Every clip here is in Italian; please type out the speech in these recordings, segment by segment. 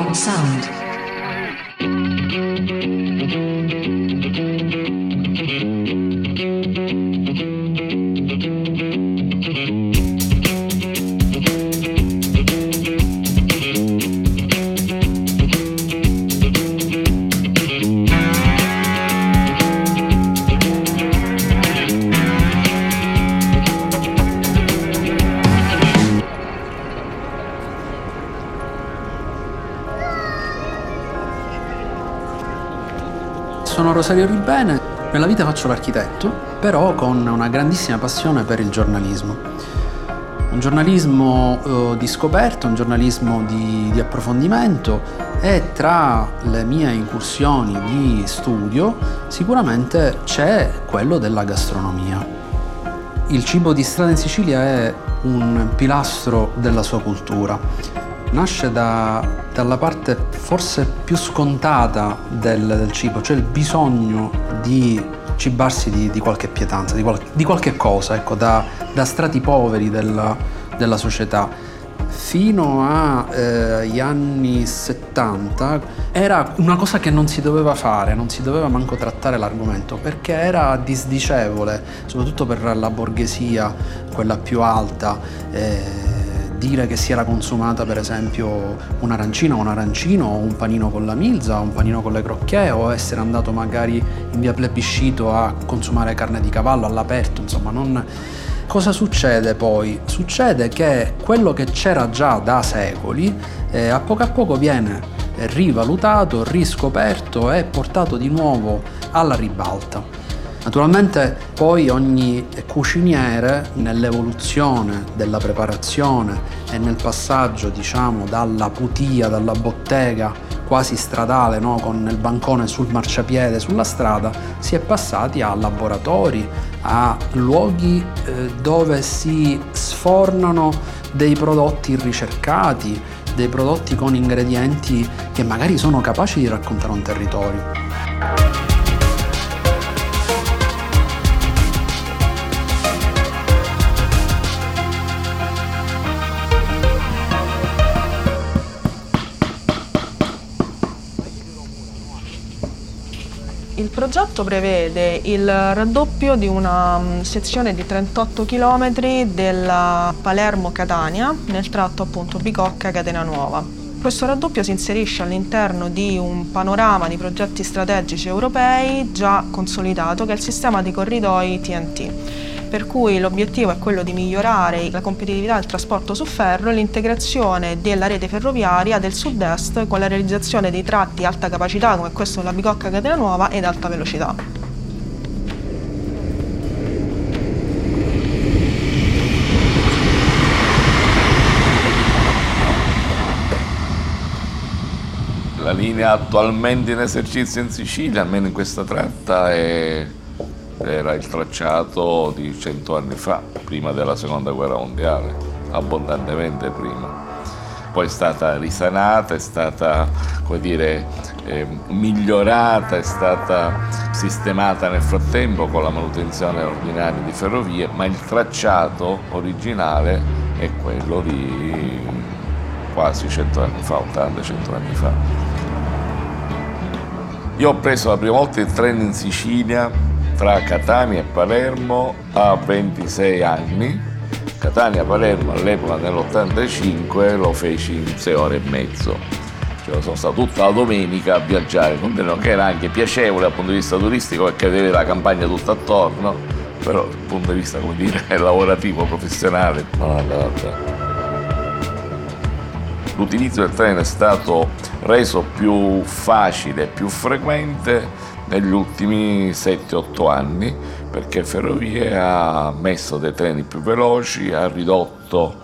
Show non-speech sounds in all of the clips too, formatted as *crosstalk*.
Underground Sound. Rosario Ribene, nella vita faccio l'architetto, però con una grandissima passione per il giornalismo. Un giornalismo eh, di scoperta, un giornalismo di, di approfondimento e tra le mie incursioni di studio sicuramente c'è quello della gastronomia. Il cibo di strada in Sicilia è un pilastro della sua cultura. Nasce da- dalla parte forse più scontata del, del cibo, cioè il bisogno di cibarsi di, di qualche pietanza, di, qual- di qualche cosa, ecco, da, da strati poveri della, della società. Fino agli anni 70 era una cosa che non si doveva fare, non si doveva manco trattare l'argomento perché era disdicevole, soprattutto per la borghesia, quella più alta. eh, dire che si era consumata per esempio un'arancina o un arancino o un panino con la milza o un panino con le crocchè o essere andato magari in via plebiscito a consumare carne di cavallo all'aperto, insomma non... Cosa succede poi? Succede che quello che c'era già da secoli eh, a poco a poco viene rivalutato, riscoperto e portato di nuovo alla ribalta. Naturalmente poi ogni cuciniere nell'evoluzione della preparazione e nel passaggio diciamo dalla putia, dalla bottega quasi stradale no? con il bancone sul marciapiede sulla strada si è passati a laboratori, a luoghi eh, dove si sfornano dei prodotti ricercati, dei prodotti con ingredienti che magari sono capaci di raccontare un territorio. Il progetto prevede il raddoppio di una mm, sezione di 38 km della Palermo-Catania nel tratto appunto Bicocca-Catena Nuova. Questo raddoppio si inserisce all'interno di un panorama di progetti strategici europei già consolidato che è il sistema di corridoi TNT per cui l'obiettivo è quello di migliorare la competitività del trasporto su ferro e l'integrazione della rete ferroviaria del sud-est con la realizzazione dei tratti alta capacità come questo della Bicocca Catena Nuova ed alta velocità. La linea attualmente in esercizio in Sicilia, almeno in questa tratta, è- era il tracciato di cento anni fa, prima della seconda guerra mondiale, abbondantemente prima. Poi è stata risanata, è stata come dire, eh, migliorata, è stata sistemata nel frattempo con la manutenzione ordinaria di ferrovie, ma il tracciato originale è quello di quasi 100 anni fa, 80-100 anni fa. Io ho preso la prima volta il treno in Sicilia tra Catania e Palermo a 26 anni. Catania-Palermo all'epoca nell'85 lo feci in 6 ore e mezzo. Cioè, sono stato tutta la domenica a viaggiare con treno che era anche piacevole dal punto di vista turistico perché vedere la campagna tutta attorno, però dal punto di vista come dire *laughs* lavorativo, professionale, non andava l'utilizzo del treno è stato reso più facile, più frequente negli ultimi 7-8 anni perché Ferrovie ha messo dei treni più veloci, ha ridotto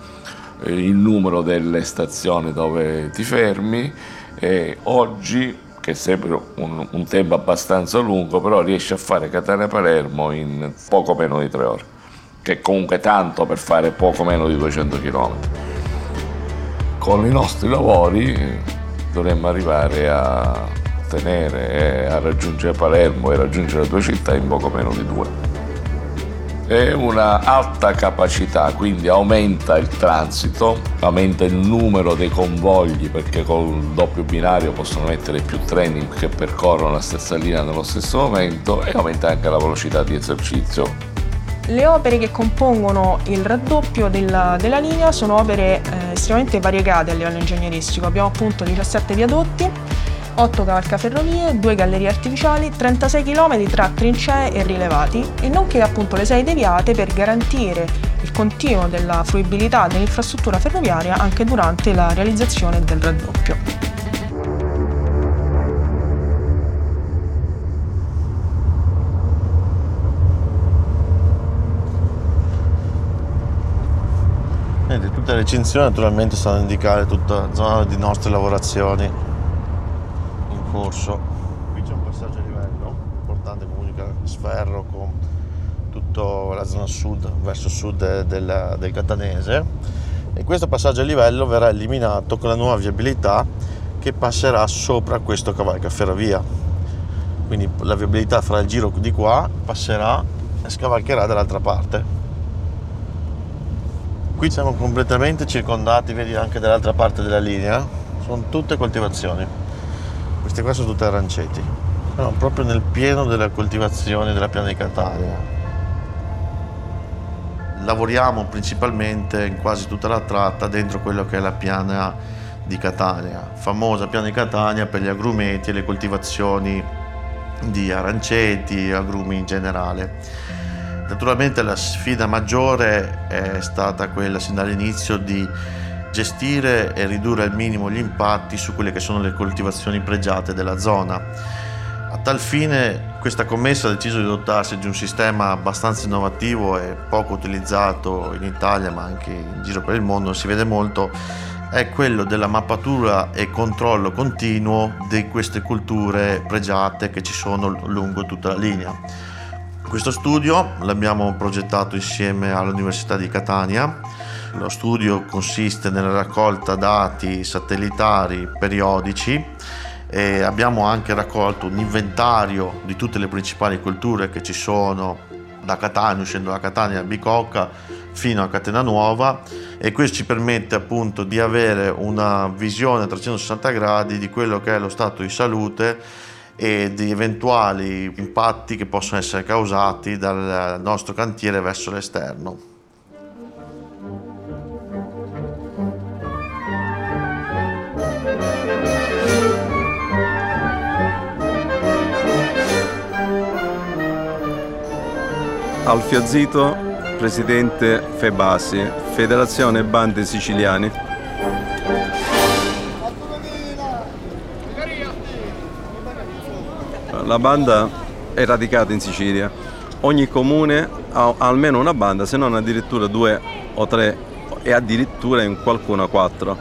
eh, il numero delle stazioni dove ti fermi e oggi che sembra un, un tempo abbastanza lungo, però riesce a fare Catania-Palermo in poco meno di tre ore, che è comunque tanto per fare poco meno di 200 km con i nostri lavori eh, dovremmo arrivare a tenere, eh, a raggiungere Palermo e raggiungere le due città in poco meno di due. e una alta capacità, quindi aumenta il transito, aumenta il numero dei convogli perché con il doppio binario possono mettere più treni che percorrono la stessa linea nello stesso momento e aumenta anche la velocità di esercizio. Le opere che compongono il raddoppio della, della linea sono opere eh, estremamente variegate a livello ingegneristico. Abbiamo appunto 17 viadotti, 8 cavalcaferrovie, 2 gallerie artificiali, 36 km tra trincee e rilevati e nonché appunto le 6 deviate per garantire il continuo della fruibilità dell'infrastruttura ferroviaria anche durante la realizzazione del raddoppio. tutte le recinzioni naturalmente stanno a indicare tutta la zona di nostre lavorazioni corso. Qui c'è un passaggio a livello importante, comunica Sferro con tutta la zona sud, verso sud del, del Catanese e questo passaggio a livello verrà eliminato con la nuova viabilità che passerà sopra questo cavalcaferrovia. Quindi la viabilità fra il giro di qua passerà e scavalcherà dall'altra parte. Qui siamo completamente circondati, vedi anche dall'altra parte della linea, sono tutte coltivazioni. Queste qua sono tutte aranceti. Sono proprio nel pieno della coltivazione della piana di Catania. Lavoriamo principalmente in quasi tutta la tratta dentro quello che è la piana di Catania, famosa piana di Catania per gli agrumeti e le coltivazioni di aranceti, agrumi in generale. Naturalmente la sfida maggiore è stata quella sin dall'inizio di gestire e ridurre al minimo gli impatti su quelle che sono le coltivazioni pregiate della zona. A tal fine questa commessa ha deciso di dotarsi di un sistema abbastanza innovativo e poco utilizzato in Italia ma anche in giro per il mondo, si vede molto, è quello della mappatura e controllo continuo di queste culture pregiate che ci sono lungo tutta la linea. Questo studio l'abbiamo progettato insieme all'Università di Catania lo studio consiste nella raccolta dati satellitari periodici e abbiamo anche raccolto un inventario di tutte le principali culture che ci sono da Catania, uscendo da Catania a Bicocca fino a Catena Nuova e questo ci permette appunto di avere una visione a 360 gradi di quello che è lo stato di salute e di eventuali impatti che possono essere causati dal nostro cantiere verso l'esterno. Alfio Zito, presidente Febasi, Federazione Bande Siciliani. La banda è radicata in Sicilia. Ogni comune ha almeno una banda, se non addirittura due o tre e addirittura in qualcuna quattro.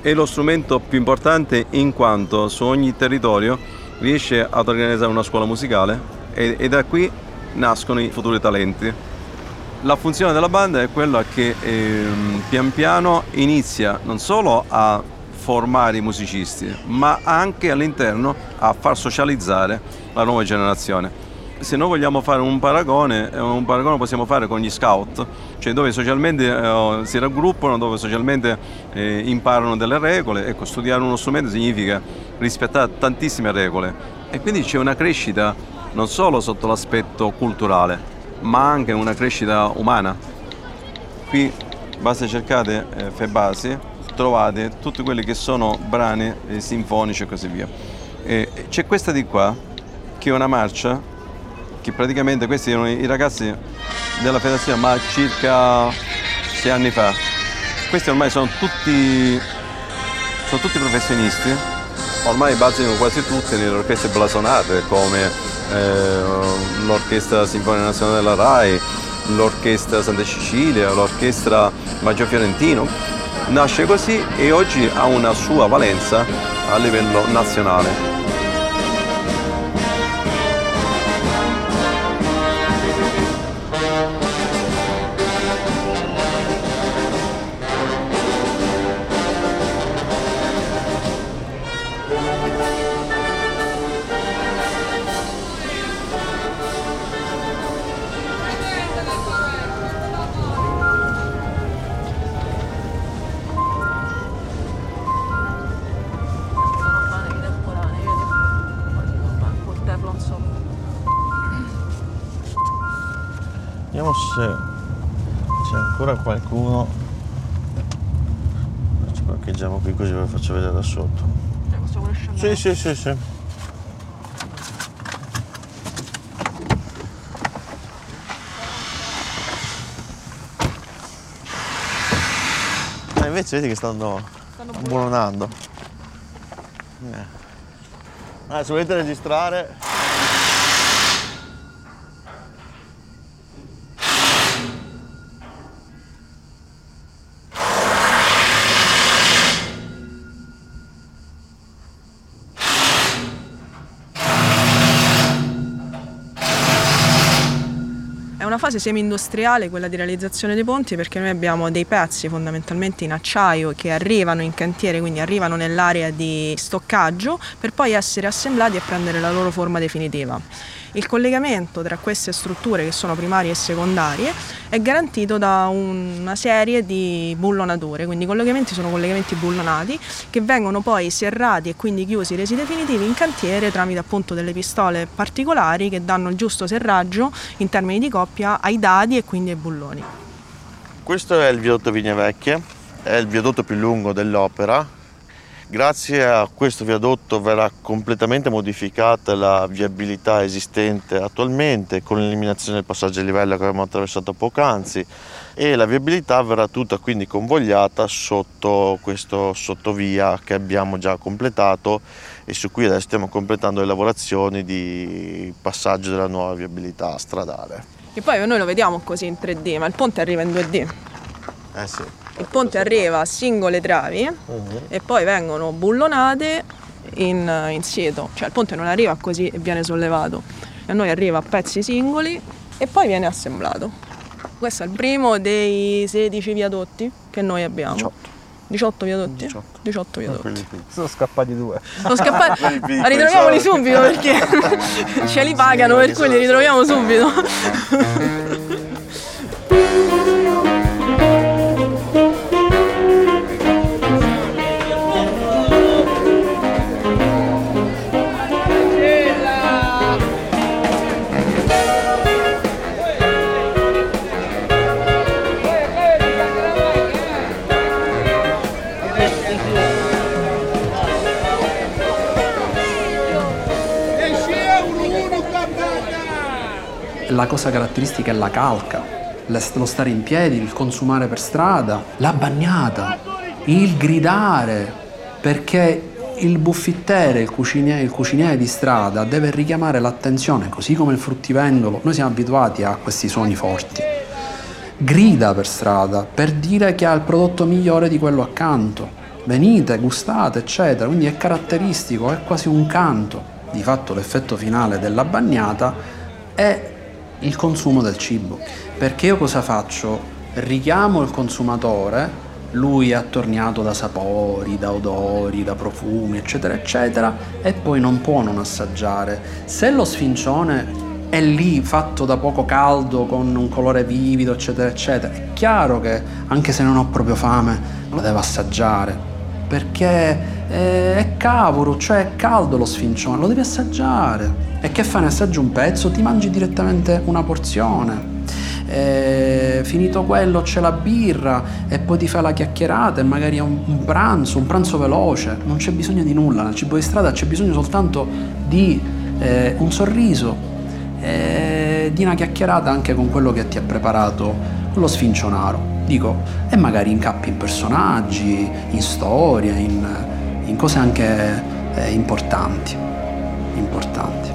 È lo strumento più importante in quanto su ogni territorio riesce ad organizzare una scuola musicale e, e da qui nascono i futuri talenti. La funzione della banda è quella che ehm, pian piano inizia non solo a formare i musicisti, ma anche all'interno a far socializzare la nuova generazione. Se noi vogliamo fare un paragone, eh, un paragone possiamo fare con gli scout, cioè dove socialmente eh, si raggruppano, dove socialmente eh, imparano delle regole. Ecco, studiare uno strumento significa rispettare tantissime regole e quindi c'è una crescita non solo sotto l'aspetto culturale, ma anche una crescita umana. Qui basta cercate eh, Febasi, trovate tutti quelli che sono brani eh, sinfonici e così via. E c'è questa di qua, che è una marcia, che praticamente questi erano i ragazzi della federazione, ma circa sei anni fa. Questi ormai sono tutti, sono tutti professionisti, ormai basano quasi tutte nelle orchestre blasonate come eh, l'Orchestra Sinfonica Nazionale della RAI, l'Orchestra Santa Cecilia, l'Orchestra Maggio Fiorentino. Nasce così e oggi ha una sua valenza a livello nazionale. Ancora qualcuno. Ci parcheggiamo qui così ve lo faccio vedere da sotto. Sì, sì, sì, sì. Ma invece vedi che stanno, Stanno buonando. Eh. Ah, se volete registrare. Una fase semi-industriale quella di realizzazione dei ponti perché noi abbiamo dei pezzi fondamentalmente in acciaio che arrivano in cantiere, quindi arrivano nell'area di stoccaggio per poi essere assemblati e prendere la loro forma definitiva. Il collegamento tra queste strutture che sono primarie e secondarie è garantito da una serie di bullonature, quindi i collegamenti sono collegamenti bullonati che vengono poi serrati e quindi chiusi resi definitivi in cantiere tramite appunto delle pistole particolari che danno il giusto serraggio in termini di coppia ai dadi e quindi ai bulloni. Questo è il viadotto Vigne Vecchie, è il viadotto più lungo dell'opera. Grazie a questo viadotto verrà completamente modificata la viabilità esistente attualmente con l'eliminazione del passaggio a livello che abbiamo attraversato poc'anzi e la viabilità verrà tutta quindi convogliata sotto questo sottovia che abbiamo già completato e su cui adesso stiamo completando le lavorazioni di passaggio della nuova viabilità stradale. E poi noi lo vediamo così in 3D, ma il ponte arriva in 2D. Eh sì. Il ponte arriva a singole travi e poi vengono bullonate in, in sieto, cioè il ponte non arriva così e viene sollevato, a noi arriva a pezzi singoli e poi viene assemblato. Questo è il primo dei 16 viadotti che noi abbiamo. 18. 18 viadotti? 18. 18 viadotti. Sono scappati due. Sono scappati. *laughs* Ritroviamoli subito perché *laughs* ce li pagano, per cui li ritroviamo subito. *laughs* La cosa caratteristica è la calca, lo stare in piedi, il consumare per strada, la bagnata, il gridare, perché il buffittere, il cuciniere, il cuciniere di strada deve richiamare l'attenzione, così come il fruttivendolo. Noi siamo abituati a questi suoni forti. Grida per strada per dire che ha il prodotto migliore di quello accanto. Venite, gustate, eccetera. Quindi è caratteristico, è quasi un canto. Di fatto l'effetto finale della bagnata è il consumo del cibo. Perché io cosa faccio? Richiamo il consumatore, lui è attorniato da sapori, da odori, da profumi, eccetera, eccetera, e poi non può non assaggiare. Se lo sfincione è lì fatto da poco caldo, con un colore vivido, eccetera, eccetera, è chiaro che anche se non ho proprio fame, lo devo assaggiare. Perché eh, è cavolo, cioè è caldo lo sfincione, lo devi assaggiare. E che fai? Ne assaggi un pezzo, ti mangi direttamente una porzione. Eh, finito quello c'è la birra e poi ti fai la chiacchierata e magari è un, un pranzo, un pranzo veloce. Non c'è bisogno di nulla, nel cibo di strada c'è bisogno soltanto di eh, un sorriso, eh, di una chiacchierata anche con quello che ti ha preparato lo sfincionaro. Dico, e magari incappi in personaggi, in storie, in, in cose anche eh, importanti. Importanti.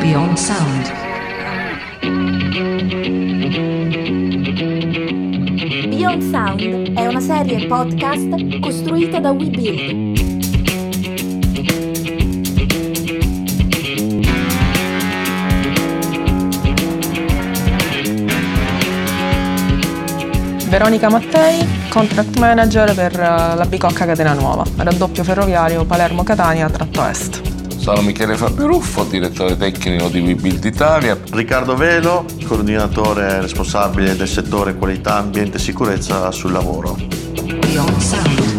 Beyond Sound. Beyond Sound è una serie podcast costruita da WeBuild. Veronica Mattei, contract manager per eh, la Bicocca Catena Nuova, raddoppio ferroviario Palermo-Catania tratto est. Sono Michele Fabberuffo, direttore tecnico di WeBuild Italia. Riccardo Velo, coordinatore responsabile del settore qualità, ambiente e sicurezza sul lavoro. Beyond Sound.